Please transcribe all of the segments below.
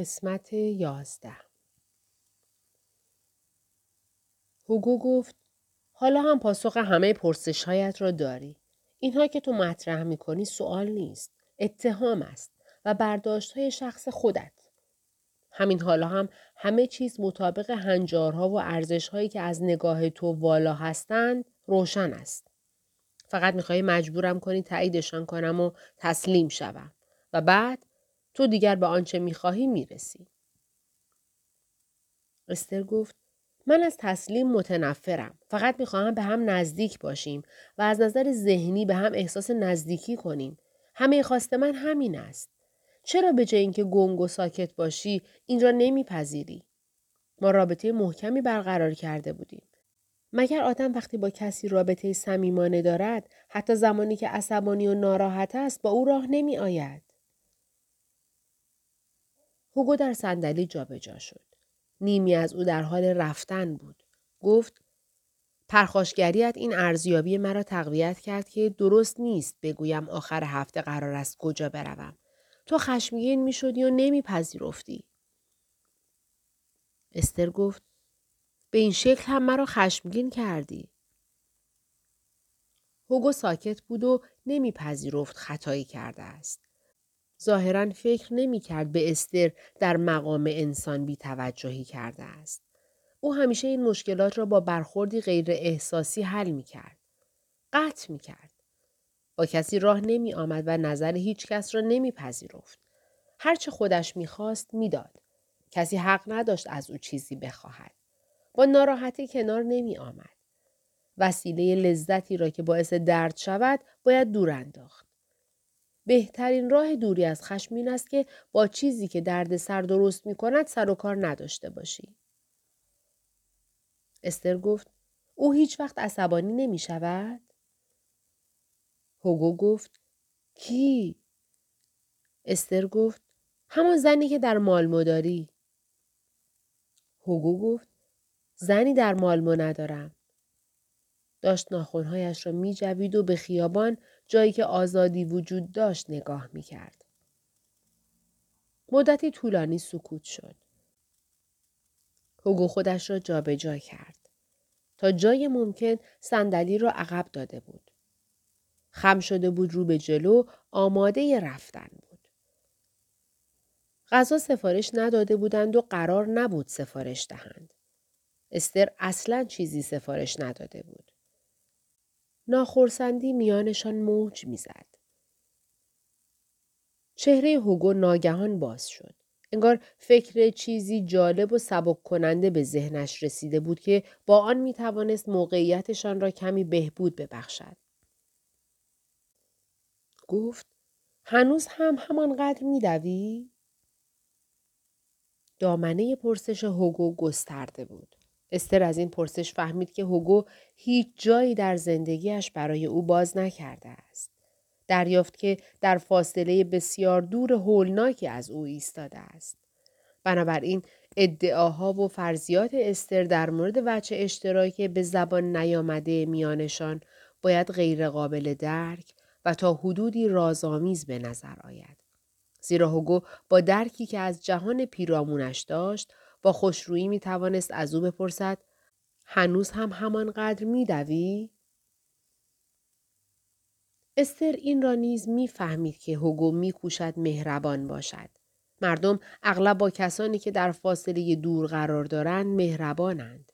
قسمت یازده هوگو گفت حالا هم پاسخ همه پرسش هایت را داری. اینها که تو مطرح می کنی سوال نیست. اتهام است و برداشت های شخص خودت. همین حالا هم همه چیز مطابق هنجارها و ارزش هایی که از نگاه تو والا هستند روشن است. فقط می‌خوای مجبورم کنی تاییدشان کنم و تسلیم شوم و بعد تو دیگر به آنچه می‌خواهی می‌رسی. استر گفت من از تسلیم متنفرم. فقط می‌خواهم به هم نزدیک باشیم و از نظر ذهنی به هم احساس نزدیکی کنیم. همه خواست من همین است. چرا به جای اینکه گنگ و ساکت باشی این را نمیپذیری؟ ما رابطه محکمی برقرار کرده بودیم. مگر آدم وقتی با کسی رابطه صمیمانه دارد حتی زمانی که عصبانی و ناراحت است با او راه نمی آید. هوگو در صندلی جابجا شد. نیمی از او در حال رفتن بود. گفت پرخاشگریت این ارزیابی مرا تقویت کرد که درست نیست بگویم آخر هفته قرار است کجا بروم. تو خشمگین می شدی و نمیپذیرفتی. استر گفت به این شکل هم مرا خشمگین کردی. هوگو ساکت بود و نمیپذیرفت خطایی کرده است. ظاهرا فکر نمی کرد به استر در مقام انسان بی توجهی کرده است. او همیشه این مشکلات را با برخوردی غیر احساسی حل می کرد. قطع می کرد. با کسی راه نمی آمد و نظر هیچ کس را نمی پذیرفت. هرچه خودش می خواست می داد. کسی حق نداشت از او چیزی بخواهد. با ناراحتی کنار نمی آمد. وسیله لذتی را که باعث درد شود باید دور انداخت. بهترین راه دوری از خشم این است که با چیزی که درد سر درست می کند سر و کار نداشته باشی. استر گفت او هیچ وقت عصبانی نمی شود؟ هوگو گفت کی؟ استر گفت همان زنی که در مالمو داری. هوگو گفت زنی در مالمو ندارم. داشت ناخونهایش را می جوید و به خیابان جایی که آزادی وجود داشت نگاه می کرد. مدتی طولانی سکوت شد. هوگو خودش را جابجا جا کرد. تا جای ممکن صندلی را عقب داده بود. خم شده بود رو به جلو آماده رفتن بود. غذا سفارش نداده بودند و قرار نبود سفارش دهند. استر اصلا چیزی سفارش نداده بود. ناخرسندی میانشان موج می‌زد. چهره هوگو ناگهان باز شد. انگار فکر چیزی جالب و سبک کننده به ذهنش رسیده بود که با آن می توانست موقعیتشان را کمی بهبود ببخشد. گفت هنوز هم همانقدر می دوی؟ دامنه پرسش هوگو گسترده بود. استر از این پرسش فهمید که هوگو هیچ جایی در زندگیش برای او باز نکرده است. دریافت که در فاصله بسیار دور هولناکی از او ایستاده است. بنابراین ادعاها و فرضیات استر در مورد وچه اشتراک به زبان نیامده میانشان باید غیرقابل درک و تا حدودی رازآمیز به نظر آید. زیرا هوگو با درکی که از جهان پیرامونش داشت با خوشرویی می توانست از او بپرسد هنوز هم همانقدر می دوی؟ استر این را نیز می‌فهمید که هوگو میکوشد مهربان باشد. مردم اغلب با کسانی که در فاصله دور قرار دارند مهربانند.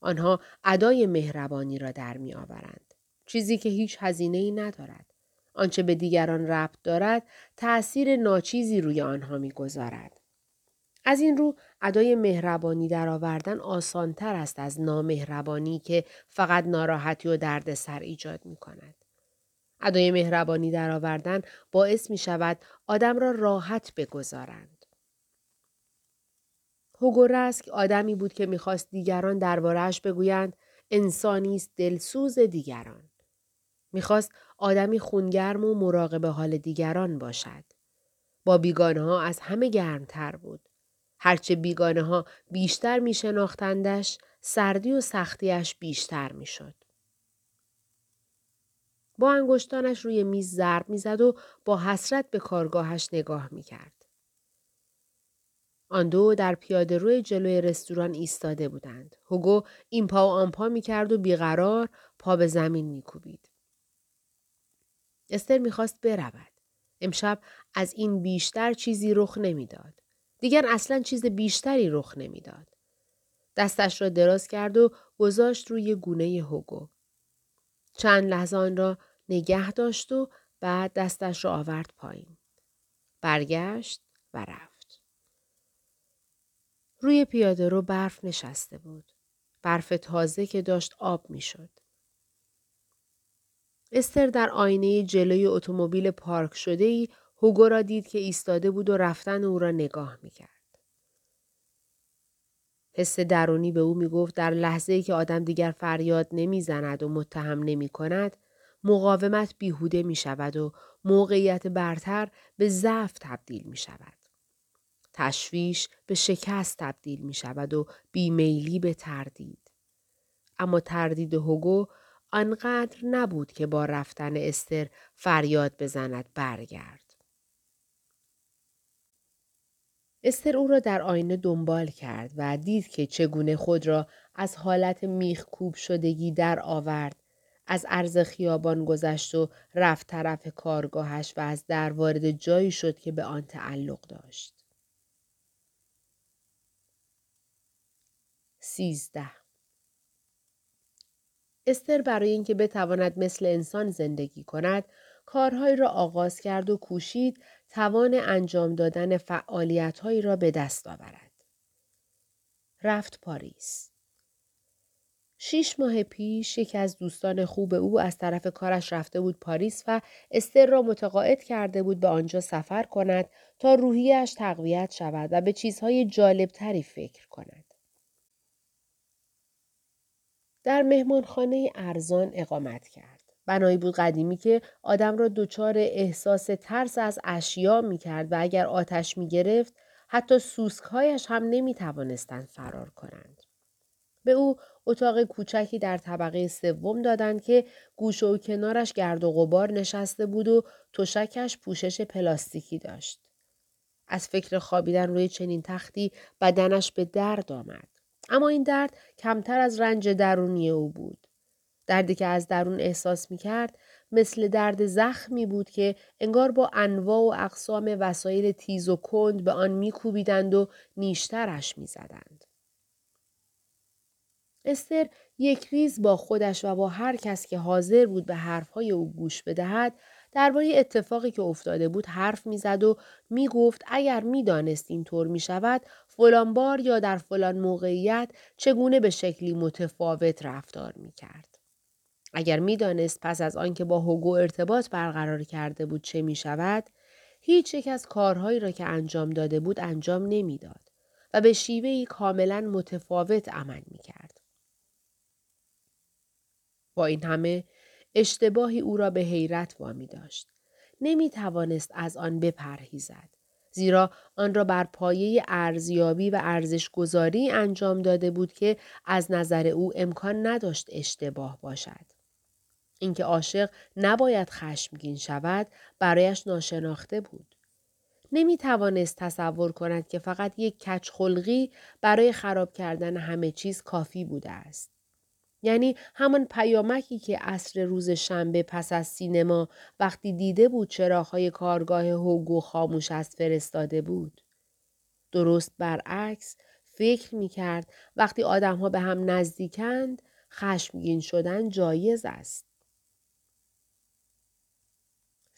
آنها ادای مهربانی را در می آورند. چیزی که هیچ هزینه ای ندارد. آنچه به دیگران ربط دارد تأثیر ناچیزی روی آنها می‌گذارد. از این رو ادای مهربانی در آوردن آسانتر است از نامهربانی که فقط ناراحتی و دردسر ایجاد می کند. ادای مهربانی در آوردن باعث می شود آدم را راحت بگذارند. هوگو رسک آدمی بود که می‌خواست دیگران دربارهش بگویند انسانی است دلسوز دیگران. می‌خواست آدمی خونگرم و مراقب حال دیگران باشد. با بیگانه ها از همه گرمتر بود. هرچه بیگانه ها بیشتر می شناختندش سردی و سختیش بیشتر می شد. با انگشتانش روی میز ضرب می‌زد و با حسرت به کارگاهش نگاه می کرد. آن دو در پیاده روی جلوی رستوران ایستاده بودند. هوگو این پا و آن پا می کرد و بیقرار پا به زمین می کوبید. استر می‌خواست برود. امشب از این بیشتر چیزی رخ نمی‌داد. دیگر اصلا چیز بیشتری رخ نمی‌داد. دستش را دراز کرد و گذاشت روی گونه هوگو. چند لحظه آن را نگه داشت و بعد دستش را آورد پایین. برگشت و رفت. روی پیاده رو برف نشسته بود. برف تازه که داشت آب می‌شد. استر در آینه جلوی اتومبیل پارک شده ای هوگو را دید که ایستاده بود و رفتن او را نگاه می‌کرد. حس درونی به او می‌گفت در لحظه ای که آدم دیگر فریاد نمی‌زند و متهم نمی کند مقاومت بیهوده می شود و موقعیت برتر به ضعف تبدیل می شود. تشویش به شکست تبدیل می شود و بیمیلی به تردید. اما تردید هوگو آنقدر نبود که با رفتن استر فریاد بزند برگرد. استر او را در آینه دنبال کرد و دید که چگونه خود را از حالت میخکوب شدگی در آورد از عرض خیابان گذشت و رفت طرف کارگاهش و از در وارد جایی شد که به آن تعلق داشت. سیزده استر برای اینکه بتواند مثل انسان زندگی کند کارهایی را آغاز کرد و کوشید توان انجام دادن فعالیتهایی را به دست آورد. رفت پاریس. شیش ماه پیش یکی از دوستان خوب او از طرف کارش رفته بود پاریس و استر را متقاعد کرده بود به آنجا سفر کند تا روحیش تقویت شود و به چیزهای جالبتری فکر کند. در مهمانخانه ارزان اقامت کرد. بنایی بود قدیمی که آدم را دچار احساس ترس از اشیا می کرد و اگر آتش می گرفت حتی سوسکهایش هم نمی توانستند فرار کنند. به او اتاق کوچکی در طبقه سوم دادند که گوش و کنارش گرد و غبار نشسته بود و تشکش پوشش پلاستیکی داشت. از فکر خوابیدن روی چنین تختی بدنش به درد آمد. اما این درد کمتر از رنج درونی او بود. دردی که از درون احساس می کرد مثل درد زخمی بود که انگار با انواع و اقسام وسایل تیز و کند به آن میکوبیدند و نیشترش می‌زدند. استر یک ریز با خودش و با هر کس که حاضر بود به حرفهای او گوش بدهد درباره اتفاقی که افتاده بود حرف می‌زد و می‌گفت اگر می‌دانست اینطور می شود فلان بار یا در فلان موقعیت چگونه به شکلی متفاوت رفتار می کرد. اگر می‌دانست پس از آنکه با هوگو ارتباط برقرار کرده بود چه می شود، هیچ یک از کارهایی را که انجام داده بود انجام نمی‌داد و به شیوهی کاملا متفاوت عمل می کرد. با این همه اشتباهی او را به حیرت وامی داشت. نمی توانست از آن بپرهیزد. زیرا آن را بر پایه ارزیابی و ارزشگذاری انجام داده بود که از نظر او امکان نداشت اشتباه باشد. اینکه عاشق نباید خشمگین شود برایش ناشناخته بود. نمی توانست تصور کند که فقط یک کچخلقی برای خراب کردن همه چیز کافی بوده است. یعنی همان پیامکی که عصر روز شنبه پس از سینما وقتی دیده بود چراغهای کارگاه هوگو خاموش از فرستاده بود. درست برعکس فکر می کرد وقتی آدمها به هم نزدیکند خشمگین شدن جایز است.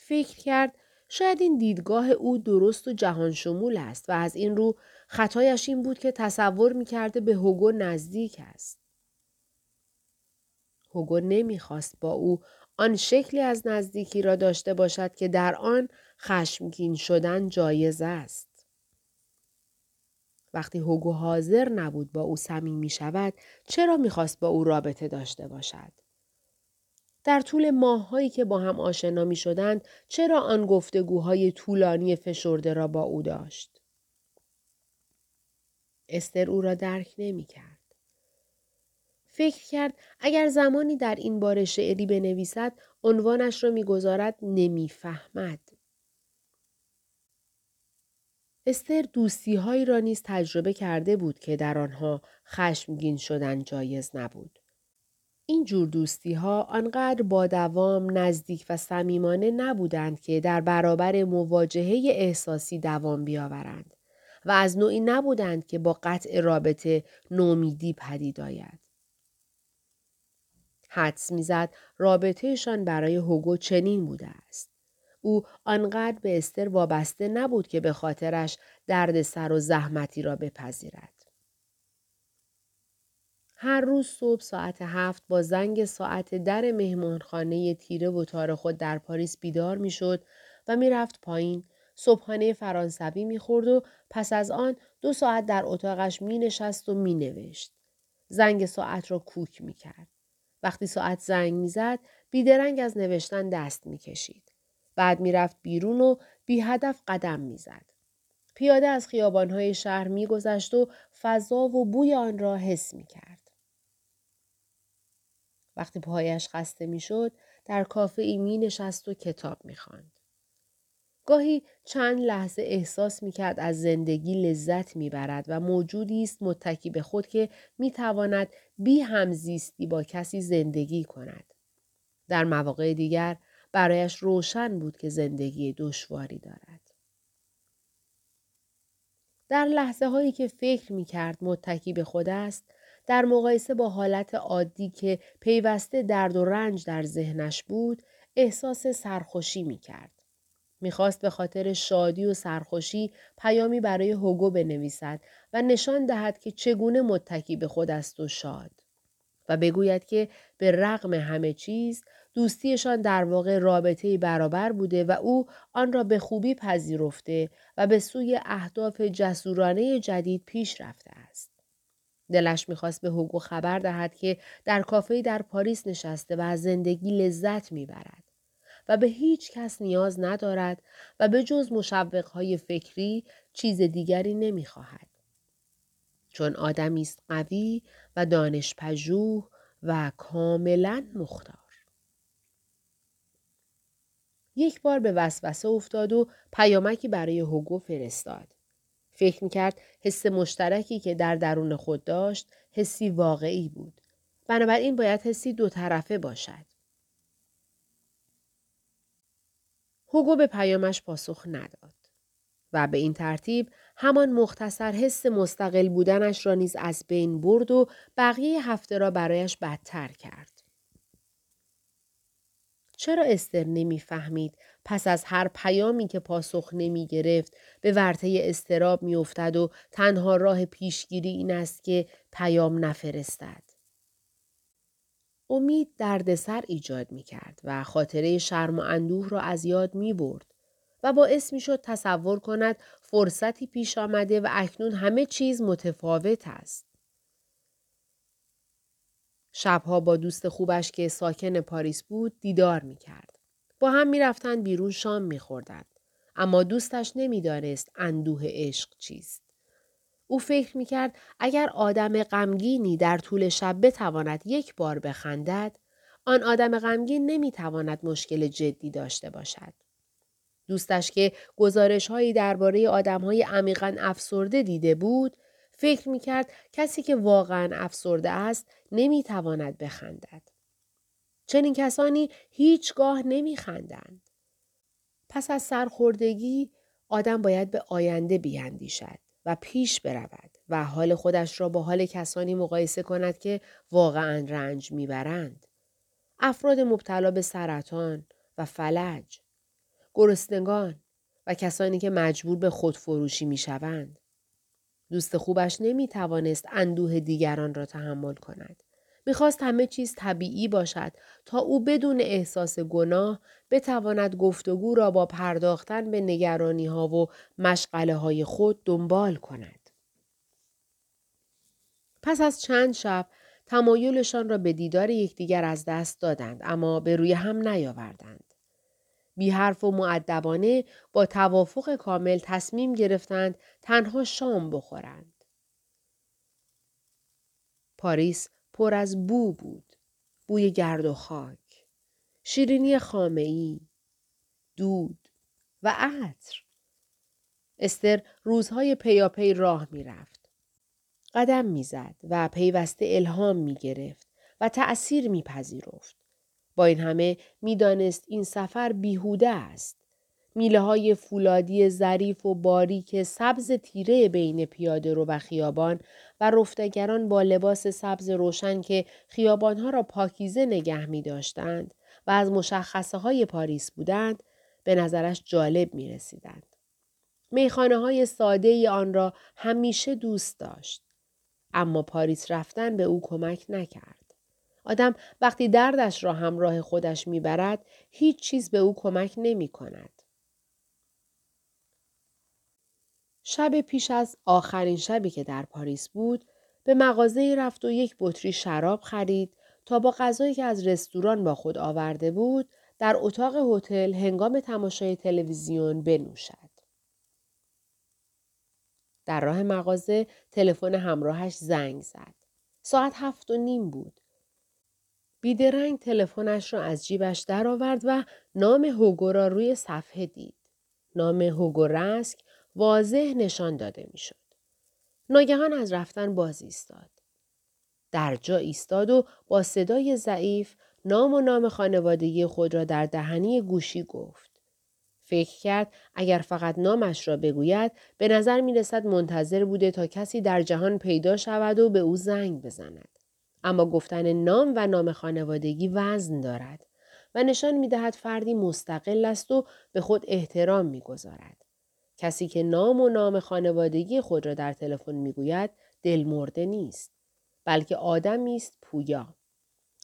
فکر کرد شاید این دیدگاه او درست و جهان شمول است و از این رو خطایش این بود که تصور می‌کرده به هوگو نزدیک است. هوگو نمی‌خواست با او آن شکلی از نزدیکی را داشته باشد که در آن خشمگین شدن جایز است. وقتی هوگو حاضر نبود با او صمیمی شود چرا می‌خواست با او رابطه داشته باشد؟ در طول ماههایی که با هم آشنا می شدند چرا آن گفتگوهای طولانی فشرده را با او داشت؟ استر او را درک نمی کرد. فکر کرد اگر زمانی در این باره شعری بنویسد عنوانش را می‌گذارد نمی‌فهمد استر دوستی هایی را نیز تجربه کرده بود که در آنها خشمگین شدن جایز نبود. این جور دوستی ها آنقدر با دوام نزدیک و صمیمانه نبودند که در برابر مواجهه احساسی دوام بیاورند و از نوعی نبودند که با قطع رابطه نومیدی پدید آید. حدس می‌زد رابطهشان برای هوگو چنین بوده است. او آنقدر به استر وابسته نبود که به خاطرش درد سر و زحمتی را بپذیرد. هر روز صبح ساعت هفت با زنگ ساعت در مهمانخانه تیره و تار خود در پاریس بیدار می‌شد و می‌رفت پایین صبحانه فرانسوی می‌خورد و پس از آن دو ساعت در اتاقش می نشست و می نوشت. زنگ ساعت را کوک می کرد. وقتی ساعت زنگ می‌زد بیدرنگ از نوشتن دست می‌کشید. بعد می‌رفت بیرون و بی هدف قدم می‌زد. پیاده از خیابانهای شهر میگذشت و فضا و بوی آن را حس می‌کرد. وقتی پایش خسته می‌شد در کافه ای می نشست و کتاب می گاهی چند لحظه احساس می کرد از زندگی لذت می برد و موجودی است متکی به خود که می تواند بی همزیستی با کسی زندگی کند. در مواقع دیگر برایش روشن بود که زندگی دشواری دارد. در لحظه هایی که فکر می کرد متکی به خود است، در مقایسه با حالت عادی که پیوسته درد و رنج در ذهنش بود، احساس سرخوشی می کرد. می‌خواست به خاطر شادی و سرخوشی پیامی برای هوگو بنویسد و نشان دهد که چگونه متکی به خود است و شاد. و بگوید که به رغم همه چیز دوستیشان در واقع رابطه برابر بوده و او آن را به خوبی پذیرفته و به سوی اهداف جسورانه جدید پیش رفته است. دلش می‌خواست به هوگو خبر دهد که در کافه در پاریس نشسته و از زندگی لذت می‌برد و به هیچ کس نیاز ندارد و به جز مشوقهای فکری چیز دیگری نمی‌خواهد. چون آدمی است قوی و دانش پژوه و کاملا مختار. یک بار به وسوسه افتاد و پیامکی برای هوگو فرستاد. فکر می‌کرد حس مشترکی که در درون خود داشت حسی واقعی بود. بنابراین باید حسی دو طرفه باشد. هوگو به پیامش پاسخ نداد. و به این ترتیب همان مختصر حس مستقل بودنش را نیز از بین برد و بقیه هفته را برایش بدتر کرد. چرا استر نمی‌فهمید پس از هر پیامی که پاسخ نمی گرفت به ورطه استراب می افتد و تنها راه پیشگیری این است که پیام نفرستد. امید دردسر ایجاد می کرد و خاطره شرم و اندوه را از یاد می برد و باعث می شد تصور کند فرصتی پیش آمده و اکنون همه چیز متفاوت است. شبها با دوست خوبش که ساکن پاریس بود دیدار می کرد. با هم می رفتن بیرون شام می خوردن. اما دوستش نمی‌دانست اندوه عشق چیست. او فکر می کرد اگر آدم غمگینی در طول شب بتواند یک بار بخندد آن آدم غمگین نمی تواند مشکل جدی داشته باشد. دوستش که گزارش هایی درباره آدم های عمیقا افسرده دیده بود فکر می کرد کسی که واقعا افسرده است نمی تواند بخندد. چنین کسانی هیچگاه نمی خندند. پس از سرخوردگی آدم باید به آینده بیاندیشد و پیش برود و حال خودش را با حال کسانی مقایسه کند که واقعا رنج می‌برند. افراد مبتلا به سرطان و فلج، گرسنگان و کسانی که مجبور به خودفروشی می‌شوند. دوست خوبش نمی توانست اندوه دیگران را تحمل کند. می‌خواست همه چیز طبیعی باشد تا او بدون احساس گناه بتواند گفتگو را با پرداختن به نگرانی ها و مشغله های خود دنبال کند. پس از چند شب تمایلشان را به دیدار یکدیگر از دست دادند اما به روی هم نیاوردند. بی حرف و معدبانه با توافق کامل تصمیم گرفتند تنها شام بخورند. پاریس پر از بو بود. بوی گرد و خاک. شیرینی خامعی. دود و عطر. استر روزهای پیاپی راه می‌رفت. قدم می‌زد و پیوسته الهام می گرفت و تأثیر میپذیرفت. با این همه می‌دانست این سفر بیهوده است. میله های فولادی ظریف و باریک سبز تیره بین پیاده رو و خیابان و رفتگران با لباس سبز روشن که خیابانها را پاکیزه نگه می داشتند و از مشخصه های پاریس بودند به نظرش جالب می رسیدند. میخانه های ساده آن را همیشه دوست داشت. اما پاریس رفتن به او کمک نکرد. آدم وقتی دردش را همراه خودش می‌برد هیچ چیز به او کمک نمی کند. شب پیش از آخرین شبی که در پاریس بود به مغازه رفت و یک بطری شراب خرید تا با غذایی که از رستوران با خود آورده بود در اتاق هتل هنگام تماشای تلویزیون بنوشد. در راه مغازه تلفن همراهش زنگ زد. ساعت هفت و نیم بود. بیدرنگ تلفنش را از جیبش درآورد و نام هوگو را روی صفحه دید. نام هوگو رسک واضح نشان داده می‌شد. ناگهان از رفتن باز ایستاد. در جا ایستاد و با صدای ضعیف نام و نام خانوادگی خود را در دهنی گوشی گفت. فکر کرد اگر فقط نامش را بگوید به نظر می رسد منتظر بوده تا کسی در جهان پیدا شود و به او زنگ بزند. اما گفتن نام و نام خانوادگی وزن دارد و نشان می دهد فردی مستقل است و به خود احترام می گذارد. کسی که نام و نام خانوادگی خود را در تلفن می‌گوید دلمرده نیست بلکه آدمی است پویا.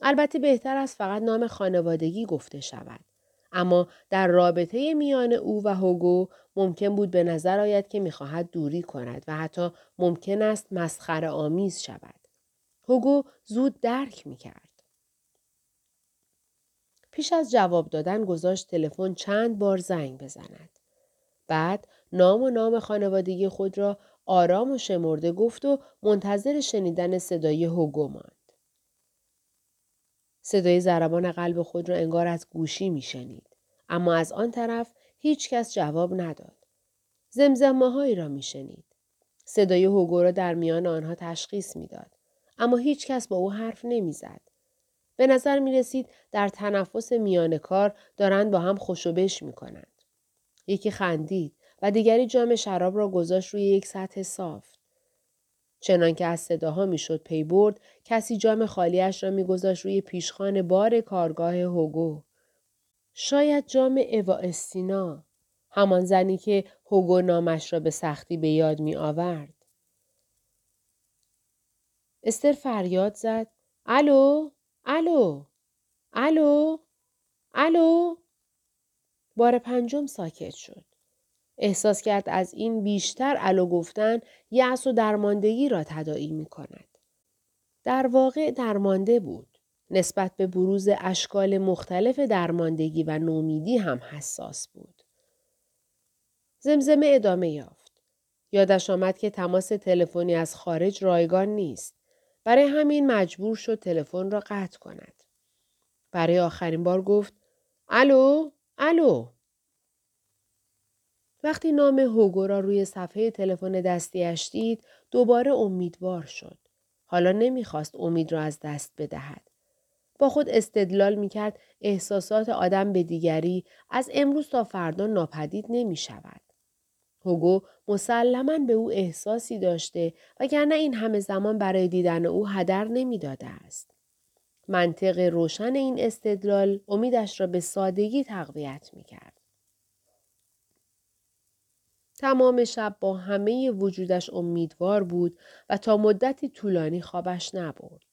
البته بهتر است فقط نام خانوادگی گفته شود. اما در رابطه میان او و هوگو ممکن بود به نظر آید که می‌خواهد دوری کند و حتی ممکن است مسخره آمیز شود. هوگو زود درک می‌کرد. پیش از جواب دادن گذاشت تلفن چند بار زنگ بزند. بعد نام و نام خانوادگی خود را آرام و شمرده گفت و منتظر شنیدن صدای هوگو ماند. صدای ضربان قلب خود را انگار از گوشی میشنید. اما از آن طرف هیچ کس جواب نداد. زمزمه هایی را میشنید. صدای هوگو را در میان آنها تشخیص می‌داد. اما هیچ کس با او حرف نمی‌زد. به نظر می رسید در تنفس میان کار دارند با هم خوشوبش می کنند. یکی خندید و دیگری جام شراب را گذاشت روی یک سطح صاف. چنان که از صداها می‌شد پی برد کسی جام خالیش را میگذاشت روی پیشخان بار کارگاه هوگو. شاید جام اوا استینا همان زنی که هوگو نامش را به سختی به یاد می آورد. استر فریاد زد. الو؟ الو؟ الو؟ الو؟ بار پنجم ساکت شد. احساس کرد از این بیشتر الو گفتن یأس و درماندگی را تداعی می کند. در واقع درمانده بود. نسبت به بروز اشکال مختلف درماندگی و نومیدی هم حساس بود. زمزمه ادامه یافت. یادش آمد که تماس تلفنی از خارج رایگان نیست. برای همین مجبور شد تلفن را قطع کند. برای آخرین بار گفت الو الو وقتی نام هوگو را روی صفحه تلفن دستیش دید دوباره امیدوار شد حالا نمی‌خواست امید را از دست بدهد با خود استدلال می‌کرد احساسات آدم به دیگری از امروز تا فردا ناپدید نمی شود. هوگو مسلما به او احساسی داشته وگرنه این همه زمان برای دیدن او هدر نمی‌داده است. منطق روشن این استدلال امیدش را به سادگی تقویت می کرد. تمام شب با همه وجودش امیدوار بود و تا مدتی طولانی خوابش نبرد.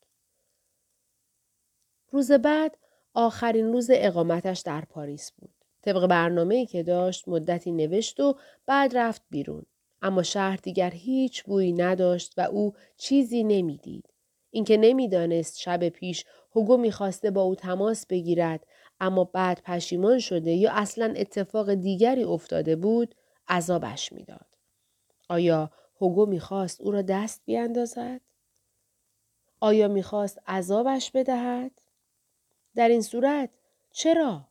روز بعد آخرین روز اقامتش در پاریس بود. طبق برنامه‌ای که داشت مدتی نوشت و بعد رفت بیرون. اما شهر دیگر هیچ بویی نداشت و او چیزی نمی‌دید. اینکه نمی‌دانست شب پیش هوگو می‌خواسته با او تماس بگیرد اما بعد پشیمان شده یا اصلا اتفاق دیگری افتاده بود عذابش می‌داد. آیا هوگو می‌خواست او را دست بیاندازد؟ آیا می‌خواست عذابش بدهد؟ در این صورت چرا؟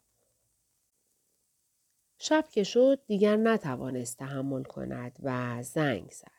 شب که شد دیگر نتوانست تحمل کند و زنگ زد.